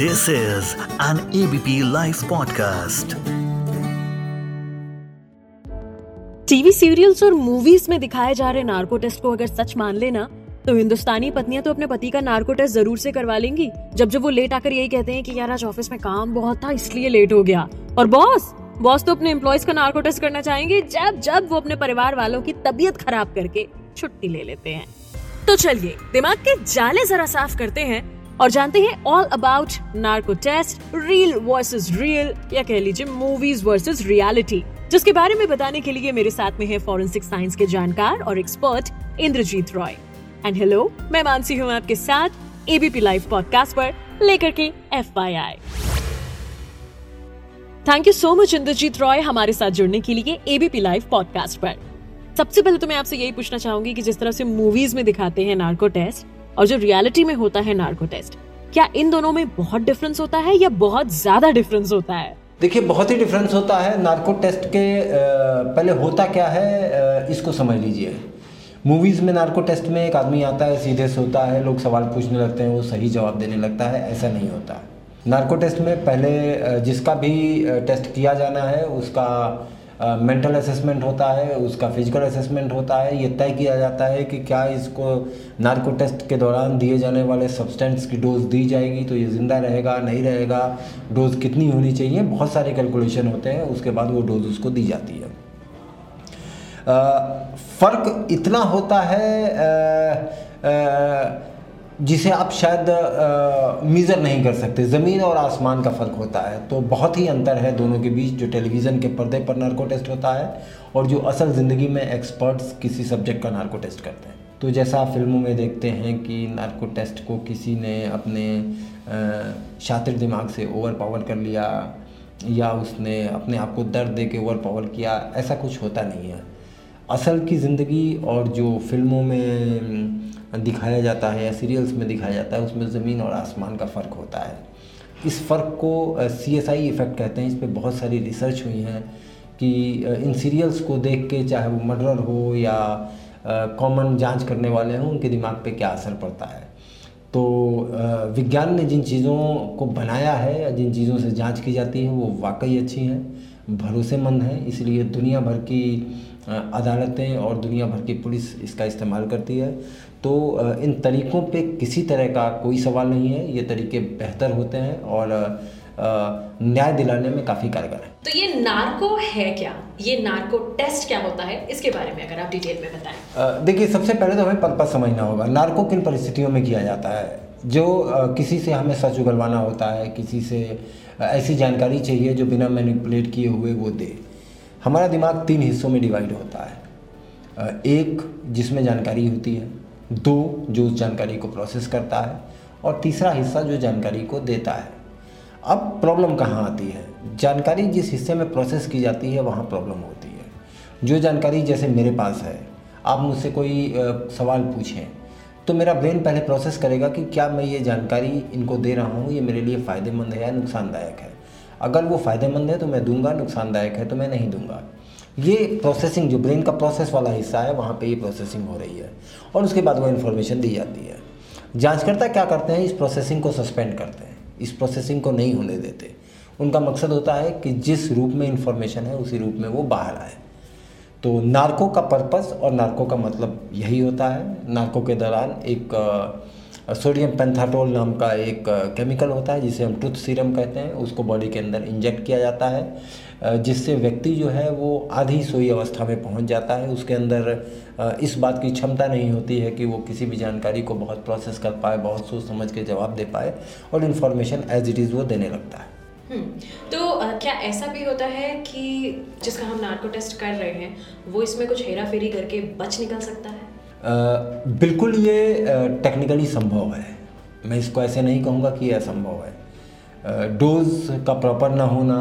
This is an ABP Life podcast. TV serials और movies में दिखाए जा रहे नार्को टेस्ट को अगर सच मान लेना तो हिंदुस्तानी पत्नियाँ तो अपने पति का नार्को टेस्ट ज़रूर से करवा लेंगी। जब जब वो लेट आकर यही कहते हैं कि यार आज ऑफ़िस में काम बहुत था, इसलिए लेट हो गया। और बॉस बॉस तो अपने एम्प्लॉयज़ का नार्को टेस्ट करना चाहेंगे, जब जब वो अपने परिवार वालों की तबीयत खराब करके छुट्टी ले लेते हैं। तो चलिए, दिमाग के जाले जरा साफ़ करते हैं। और जानते हैं all about narco test real versus real या कह लीजिए मूवीज़ वर्सेस रियलिटी जिसके बारे में बताने के लिए मेरे साथ में है फॉरेंसिक साइंस के जानकार और expert Indrajit Roy. And hello मैं मानसी हूँ आपके साथ एबीपी लाइव पॉडकास्ट पर, लेकर के F thank you so much Indrajit Roy हमारे साथ जुड़ने के लिए एबीपी लाइव पॉडकास्ट पर। सबसे पहले तो मैं आपसे यही पूछना चाहूँगी कि जिस तरह से मूवीज़ में दिखाते हैं नार्को टेस्ट और जो रियलिटी में होता है नार्को टेस्ट क्या इन दोनों में बहुत डिफरेंस होता है या बहुत ज़्यादा डिफरेंस होता है? देखिए, बहुत ही डिफरेंस होता है। नार्को टेस्ट के पहले होता क्या है इसको समझ लीजिए। मूवीज़ में नार्को टेस्ट में एक आदमी आता है, सीधे से होता है, लोग सवाल पूछने लगते हैं, वो सही जवाब देने लगता है, ऐसा नहीं होता। नार्को टेस्ट में पहले जिसका भी टेस्ट किया जाना है, उसका मेंटल असेसमेंट होता है उसका फ़िज़िकल असेसमेंट होता है ये तय किया जाता है कि क्या इसको नार्को टेस्ट के दौरान दिए जाने वाले सब्सटेंस की डोज दी जाएगी तो ये ज़िंदा रहेगा नहीं रहेगा डोज कितनी होनी चाहिए बहुत सारे कैलकुलेशन होते हैं उसके बाद वो डोज उसको दी जाती है। फ़र्क इतना होता है आ, आ, जिसे आप शायद मीज़र नहीं कर सकते। ज़मीन और आसमान का फ़र्क होता है। तो बहुत ही अंतर है दोनों के बीच जो टेलीविज़न के पर्दे पर नार्को टेस्ट होता है और जो असल ज़िंदगी में एक्सपर्ट्स किसी सब्जेक्ट का नार्को टेस्ट करते हैं। तो जैसा आप फ़िल्मों में देखते हैं कि नार्को टेस्ट को किसी ने अपने शातिर दिमाग से ओवर पावर कर लिया या उसने अपने आप को दर्द दे के ओवर पावर किया, ऐसा कुछ होता नहीं है। असल की ज़िंदगी और जो फ़िल्मों में दिखाया जाता है या सीरियल्स में दिखाया जाता है, उसमें ज़मीन और आसमान का फ़र्क होता है। इस फ़र्क को सी एस आई इफ़ेक्ट कहते हैं, इस पर बहुत सारी रिसर्च हुई हैं कि इन सीरियल्स को देख के चाहे वो मर्डर हो या कॉमन जाँच करने वाले हों, उनके दिमाग पे क्या असर पड़ता है। तो विज्ञान ने जिन चीज़ों को बनाया है या जिन चीज़ों से जाँच की जाती है, वो वाकई अच्छी हैं, भरोसेमंद हैं, इसलिए दुनिया भर की अदालतें और दुनिया भर की पुलिस इसका इस्तेमाल करती है। तो इन तरीक़ों पे किसी तरह का कोई सवाल नहीं है। ये तरीके बेहतर होते हैं और न्याय दिलाने में काफ़ी कारगर है। तो ये नार्को है क्या? ये नार्को टेस्ट क्या होता है? इसके बारे में अगर आप डिटेल में बताएँ। देखिए सबसे पहले तो हमें पर्पज समझना होगा। नार्को किन परिस्थितियों में किया जाता है? जो किसी से हमें सच उगलवाना होता है किसी से ऐसी जानकारी चाहिए जो बिना मैनिपुलेट किए हुए वो दे। हमारा दिमाग तीन हिस्सों में डिवाइड होता है। एक जिसमें जानकारी होती है, दो जो उस जानकारी को प्रोसेस करता है, और तीसरा हिस्सा जो जानकारी को देता है। अब प्रॉब्लम कहाँ आती है? जानकारी जिस हिस्से में प्रोसेस की जाती है, वहाँ प्रॉब्लम होती है। जो जानकारी जैसे मेरे पास है, आप मुझसे कोई सवाल पूछें तो मेरा ब्रेन पहले प्रोसेस करेगा कि क्या मैं ये जानकारी इनको दे रहा हूँ, ये मेरे लिए फ़ायदेमंद है या नुकसानदायक है। अगर वो फ़ायदेमंद है तो मैं दूँगा, नुकसानदायक है तो मैं नहीं दूँगा। ये प्रोसेसिंग जो ब्रेन का प्रोसेस वाला हिस्सा है, वहाँ पे ये प्रोसेसिंग हो रही है। और उसके बाद वो इन्फॉर्मेशन दी जाती है। जांचकर्ता क्या करते हैं? इस प्रोसेसिंग को सस्पेंड करते हैं। इस प्रोसेसिंग को नहीं होने देते। उनका मकसद होता है कि जिस रूप में इन्फॉर्मेशन है, उसी रूप में वो बाहर आए। तो नार्को का पर्पस और नार्को का मतलब यही होता है। नार्को के दौरान एक सोडियम पेंथाटोल नाम का एक केमिकल होता है जिसे हम टूथ सीरम कहते हैं उसको बॉडी के अंदर इंजेक्ट किया जाता है जिससे व्यक्ति जो है वो आधी सोई अवस्था में पहुँच जाता है उसके अंदर इस बात की क्षमता नहीं होती है कि वो किसी भी जानकारी को बहुत प्रोसेस कर पाए बहुत सोच समझ के जवाब दे पाए और इन्फॉर्मेशन एज इट इज़ वो देने लगता है। हम्म, तो क्या ऐसा भी होता है कि जिसका हम नार्को टेस्ट कर रहे हैं वो इसमें कुछ हेरा फेरी करके बच निकल सकता है? बिल्कुल ये टेक्निकली संभव है। मैं इसको ऐसे नहीं कहूँगा कि ये असंभव है। डोज का प्रॉपर ना होना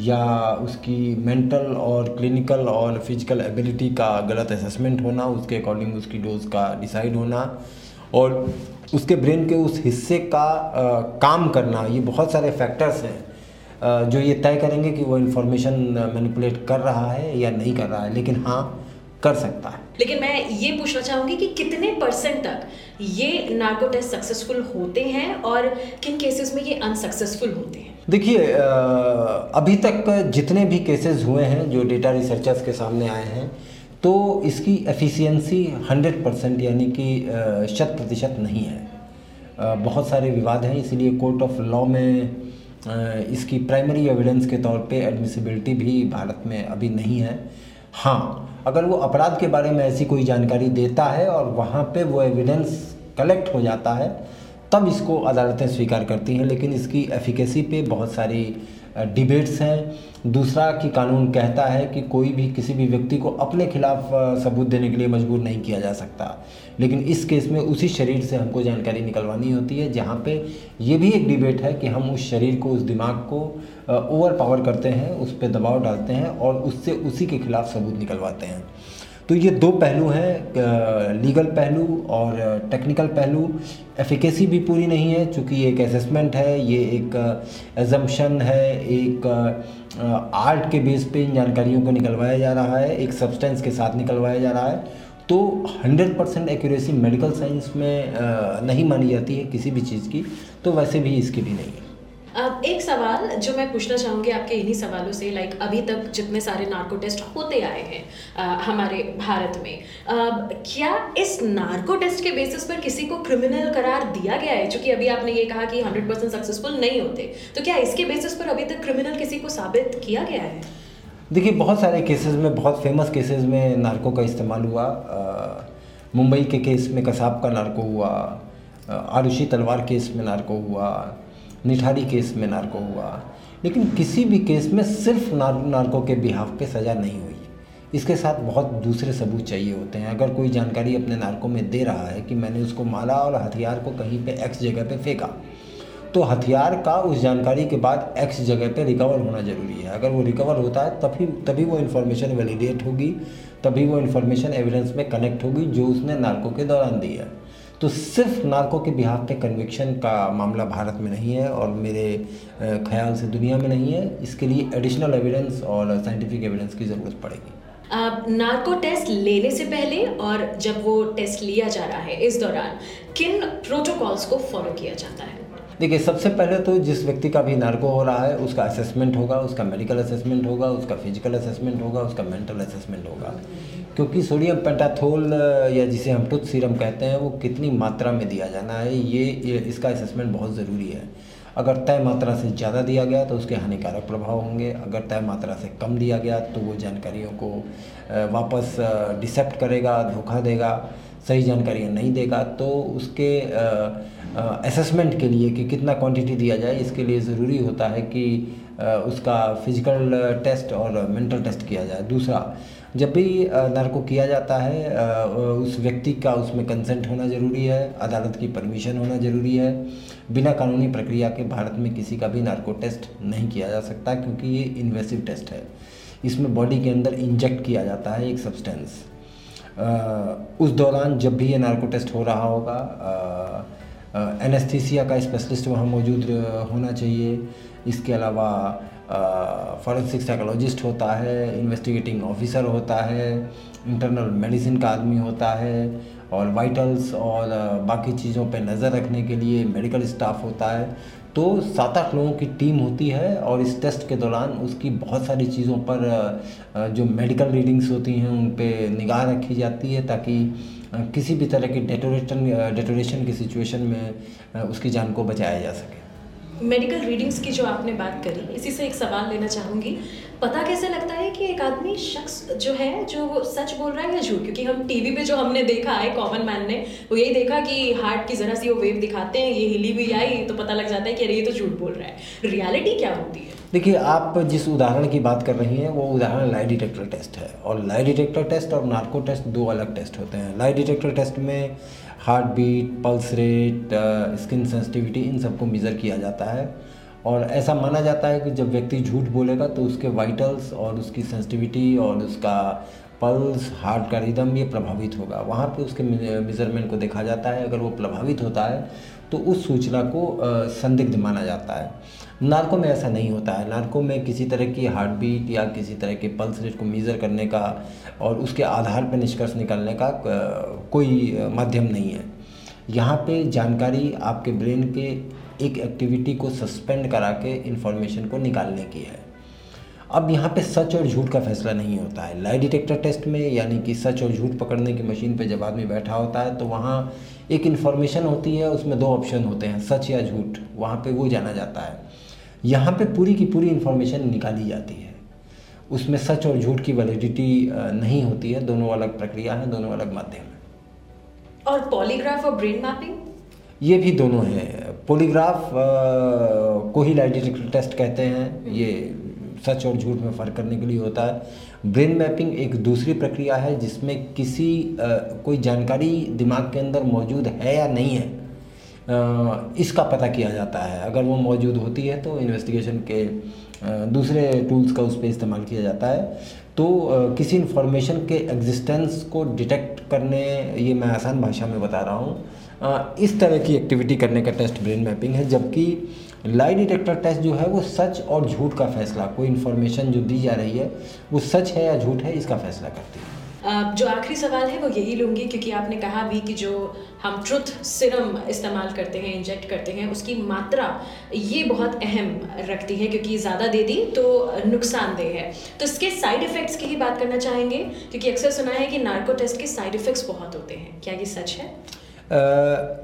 या उसकी मेंटल और क्लिनिकल और फ़िज़िकल एबिलिटी का गलत असेसमेंट होना उसके अकॉर्डिंग उसकी डोज का डिसाइड होना और उसके ब्रेन के उस हिस्से का आ, काम करना ये बहुत सारे फैक्टर्स हैं जो ये तय करेंगे कि वो इन्फॉर्मेशन मैनिपुलेट कर रहा है या नहीं कर रहा है। लेकिन हाँ कर सकता है। लेकिन मैं ये पूछना चाहूँगी कि कितने परसेंट तक ये नार्को टेस्ट सक्सेसफुल होते हैं और किन केसेस में ये अनसक्सेसफुल होते हैं? देखिए अभी तक जितने भी केसेस हुए हैं जो डेटा रिसर्चर्स के सामने आए हैं तो इसकी एफिशिएंसी 100 परसेंट यानी कि शत प्रतिशत नहीं है। बहुत सारे विवाद हैं इसलिए कोर्ट ऑफ़ लॉ में इसकी प्राइमरी एविडेंस के तौर पे एडमिसिबिलिटी भी भारत में अभी नहीं है। हाँ अगर वो अपराध के बारे में ऐसी कोई जानकारी देता है और वहाँ पे वो एविडेंस कलेक्ट हो जाता है, तब इसको अदालतें स्वीकार करती हैं, लेकिन इसकी एफिकेसी पे बहुत सारी डिबेट्स हैं। दूसरा कि कानून कहता है कि कोई भी किसी भी व्यक्ति को अपने खिलाफ सबूत देने के लिए मजबूर नहीं किया जा सकता। लेकिन इस केस में उसी शरीर से हमको जानकारी निकलवानी होती है, जहाँ पे ये भी एक डिबेट है कि हम उस शरीर को, उस दिमाग को ओवर पावर करते हैं, उस पर दबाव डालते हैं और उससे उसी के खिलाफ सबूत निकलवाते हैं। तो ये दो पहलू हैं लीगल पहलू और टेक्निकल पहलू। एफिकेसी भी पूरी नहीं है, चूँकि एक असेसमेंट है, ये एक एजम्पन है, एक आर्ट के बेस पे इन जानकारियों को निकलवाया जा रहा है, एक सब्सटेंस के साथ निकलवाया जा रहा है। तो 100 परसेंट एक्यूरेसी मेडिकल साइंस में नहीं मानी जाती है किसी भी चीज़ की तो वैसे भी इसकी भी नहीं है। अब एक सवाल जो मैं पूछना चाहूँगी आपके इन्हीं सवालों से लाइक अभी तक जितने सारे नार्को टेस्ट होते आए हैं हमारे भारत में आ, क्या इस नार्को टेस्ट के बेसिस पर किसी को क्रिमिनल करार दिया गया है? क्योंकि अभी आपने ये कहा कि हंड्रेड परसेंट सक्सेसफुल नहीं होते तो क्या इसके बेसिस पर अभी तक क्रिमिनल किसी को साबित किया गया है? देखिए बहुत सारे केसेस में बहुत फ़ेमस केसेस में नार्को का इस्तेमाल हुआ मुंबई के केस में कसाब का नार्को हुआ आरुषि तलवार केस में नार्को हुआ निठारी केस में नार्को हुआ। लेकिन किसी भी केस में सिर्फ़ नार, नार्को के बिहाफ पे सज़ा नहीं हुई। इसके साथ बहुत दूसरे सबूत चाहिए होते हैं। अगर कोई जानकारी अपने नार्को में दे रहा है कि मैंने उसको मारा और हथियार को कहीं पे एक्स जगह पे फेंका तो हथियार का उस जानकारी के बाद एक्स जगह पे रिकवर होना ज़रूरी है। अगर वो रिकवर होता है तभी तभी वो इन्फॉर्मेशन वैलिडेट होगी तभी वो इन्फॉर्मेशन एविडेंस में कनेक्ट होगी जो उसने नार्को के दौरान दी है। तो सिर्फ़ नार्को के बिहाफ पे कन्विक्शन का मामला भारत में नहीं है और मेरे ख्याल से दुनिया में नहीं है। इसके लिए एडिशनल एविडेंस और साइंटिफिक एविडेंस की ज़रूरत पड़ेगी। आप नार्को टेस्ट लेने से पहले और जब वो टेस्ट लिया जा रहा है इस दौरान, किन प्रोटोकॉल्स को फॉलो किया जाता है? देखिए सबसे पहले तो जिस व्यक्ति का भी नार्को हो रहा है उसका असेसमेंट होगा उसका मेडिकल असेसमेंट होगा उसका फ़िज़िकल असेसमेंट होगा उसका मेंटल असेसमेंट होगा। क्योंकि सोडियम पेंटाथोल या जिसे हम टुथ सीरम कहते हैं वो कितनी मात्रा में दिया जाना है ये, ये इसका असेसमेंट बहुत ज़रूरी है। अगर तय मात्रा से ज़्यादा दिया गया तो उसके हानिकारक प्रभाव होंगे। अगर तय मात्रा से कम दिया गया तो वो जानकारियों को वापस डिसेप्ट करेगा धोखा देगा। सही जानकारियाँ नहीं देगा तो उसके असेसमेंट के लिए कि कितना क्वांटिटी दिया जाए, इसके लिए ज़रूरी होता है कि उसका फ़िज़िकल टेस्ट और मेंटल टेस्ट किया जाए। दूसरा, जब भी नार्को किया जाता है उस व्यक्ति का उसमें कंसेंट होना ज़रूरी है, अदालत की परमिशन होना ज़रूरी है। बिना कानूनी प्रक्रिया के भारत में किसी का भी नार्को टेस्ट नहीं किया जा सकता, क्योंकि ये इन्वेसिव टेस्ट है। इसमें बॉडी के अंदर इंजेक्ट किया जाता है एक सब्सटेंस उस दौरान जब भी ये नार्को टेस्ट हो रहा होगा एनेस्थीसिया का स्पेशलिस्ट वहाँ मौजूद होना चाहिए। इसके अलावा फॉरेंसिक साइकोलॉजिस्ट होता है इन्वेस्टिगेटिंग ऑफिसर होता है इंटरनल मेडिसिन का आदमी होता है और वाइटल्स और बाकी चीज़ों पे नज़र रखने के लिए मेडिकल स्टाफ होता है। तो सात आठ लोगों की टीम होती है और इस टेस्ट के दौरान उसकी बहुत सारी चीज़ों पर जो मेडिकल रीडिंग्स होती हैं, उन पर निगाह रखी जाती है ताकि किसी भी तरह की डेटोरेशन डेटोरेशन की सिचुएशन में उसकी जान को बचाया जा सके। मेडिकल रीडिंग्स की जो आपने बात करी, इसी से एक सवाल लेना चाहूँगी। पता कैसे लगता है कि एक आदमी शख्स जो है, जो वो सच बोल रहा है या झूठ? क्योंकि हम टीवी पे जो हमने देखा है कॉमन मैन ने, वो यही देखा कि हार्ट की ज़रा सी वो वेव दिखाते हैं, ये हिली भी आई तो पता लग जाता है कि अरे, ये तो झूठ बोल रहा है। रियलिटी क्या होती है? देखिए, आप जिस उदाहरण की बात कर रही हैं, वो उदाहरण लाई डिटेक्टर टेस्ट है। और लाई डिटेक्टर टेस्ट और नार्को टेस्ट दो अलग टेस्ट होते हैं। लाई डिटेक्टर टेस्ट में heart beat pulse rate skin sensitivity इन सबको मेज़र किया जाता है। और ऐसा माना जाता है कि जब व्यक्ति झूठ बोलेगा तो उसके वाइटल्स और उसकी सेंसिटिविटी और उसका पल्स हार्ट का रिदम ये प्रभावित होगा। वहाँ पे उसके मेज़रमेंट को देखा जाता है। अगर वो प्रभावित होता है तो उस सूचना को संदिग्ध माना जाता है। नार्को में ऐसा नहीं होता है। नार्को में किसी तरह की हार्ट बीट या किसी तरह के पल्स रेट को मेज़र करने का और उसके आधार पर निष्कर्ष निकालने का कोई माध्यम नहीं है। यहाँ पे जानकारी आपके ब्रेन के एक एक्टिविटी को सस्पेंड करा के इन्फॉर्मेशन को निकालने की है। अब यहाँ पे सच और झूठ का फैसला नहीं होता है। लाई डिटेक्टर टेस्ट में यानी कि सच और झूठ पकड़ने की मशीन पे जब आदमी बैठा होता है तो वहाँ एक इन्फॉर्मेशन होती है उसमें दो ऑप्शन होते हैं सच या झूठ। वहाँ पे वो जाना जाता है। यहाँ पे पूरी की पूरी इन्फॉर्मेशन निकाली जाती है। उसमें सच और झूठ की वैलिडिटी नहीं होती है। दोनों अलग प्रक्रिया है दोनों अलग माध्यम है। और पॉलीग्राफ और ब्रेन मैपिंग ये भी दोनों है। पॉलीग्राफ को ही डिटेक्टर टेस्ट कहते हैं। ये सच और झूठ में फ़र्क करने के लिए होता है। ब्रेन मैपिंग एक दूसरी प्रक्रिया है जिसमें किसी आ, कोई जानकारी दिमाग के अंदर मौजूद है या नहीं है आ, इसका पता किया जाता है। अगर वो मौजूद होती है तो इन्वेस्टिगेशन के आ, दूसरे टूल्स का उस पर इस्तेमाल किया जाता है। तो किसी इन्फॉर्मेशन के एग्जिस्टेंस को डिटेक्ट करने, ये मैं आसान भाषा में बता रहा हूँ। इस तरह की एक्टिविटी करने का टेस्ट ब्रेन मैपिंग है, जबकि लाई डिटेक्टर टेस्ट जो है, वो सच और झूठ का फैसला, कोई इन्फॉर्मेशन जो दी जा रही है, वो सच है या झूठ है, इसका फैसला करती है। जो आखिरी सवाल है वो यही लूँगी, क्योंकि आपने कहा भी कि जो हम ट्रुथ सिरम इस्तेमाल करते हैं इंजेक्ट करते हैं, उसकी मात्रा ये बहुत अहम रखती है, क्योंकि ज़्यादा दे दी तो नुकसानदेह है। तो इसके साइड इफ़ेक्ट्स की ही बात करना चाहेंगे, क्योंकि अक्सर सुना है कि नार्को टेस्ट के साइड इफ़ेक्ट्स बहुत होते हैं। क्या ये सच है?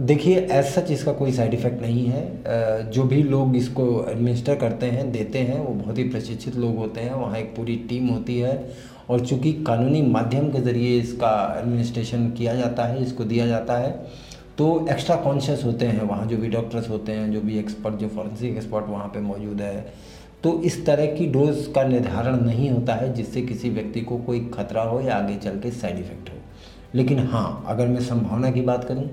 देखिए एज सच इसका कोई साइड इफ़ेक्ट नहीं है। जो भी लोग इसको एडमिनिस्टर करते हैं, देते हैं, वो बहुत ही प्रशिक्षित लोग होते हैं, वहाँ एक पूरी टीम होती है और चूँकि कानूनी माध्यम के ज़रिए इसका एडमिनिस्ट्रेशन किया जाता है, इसको दिया जाता है तो एक्स्ट्रा कॉन्शियस होते हैं वहाँ, जो भी डॉक्टर्स होते हैं, जो भी एक्सपर्ट जो फॉरेंसिक एक्सपर्ट वहाँ पे मौजूद है तो इस तरह की डोज का निर्धारण नहीं होता है, जिससे किसी व्यक्ति को कोई खतरा हो या आगे चल के साइड इफ़ेक्ट हो। लेकिन हाँ अगर मैं संभावना की बात करूँ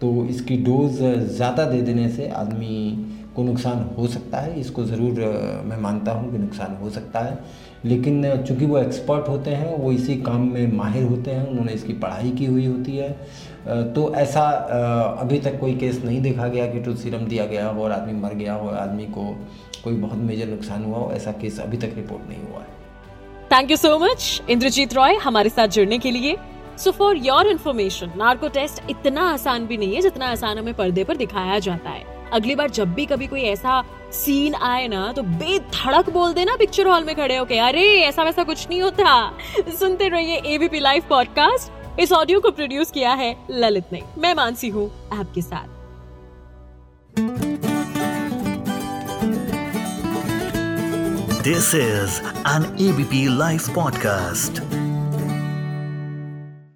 तो इसकी डोज ज़्यादा दे देने से आदमी को नुकसान हो सकता है। इसको ज़रूर मैं मानता हूँ कि नुकसान हो सकता है। लेकिन चूँकि वो एक्सपर्ट होते हैं, वो इसी काम में माहिर होते हैं, उन्होंने इसकी पढ़ाई की हुई होती है। तो ऐसा अभी तक कोई केस नहीं देखा गया कि टूथ सीरम दिया गया हो और आदमी मर गया हो, आदमी को कोई बहुत मेजर नुकसान हुआ हो, ऐसा केस अभी तक रिपोर्ट नहीं हुआ है। Thank you so much Indrajit Roy, हमारे साथ जुड़ने के लिए। So for your information narco test इतना आसान भी नहीं है जितना आसान हमें पर्दे पर दिखाया जाता है। अगली बार जब भी कभी कोई ऐसा सीन आए ना तो बेधड़क बोल देना पिक्चर हॉल में खड़े होके, अरे, ऐसा वैसा कुछ नहीं होता। सुनते रहिए एबीपी लाइव पॉडकास्ट इस ऑडियो को प्रोड्यूस किया है ललित ने। मैं मानसी हूँ आपके साथ। This is an ABP live podcast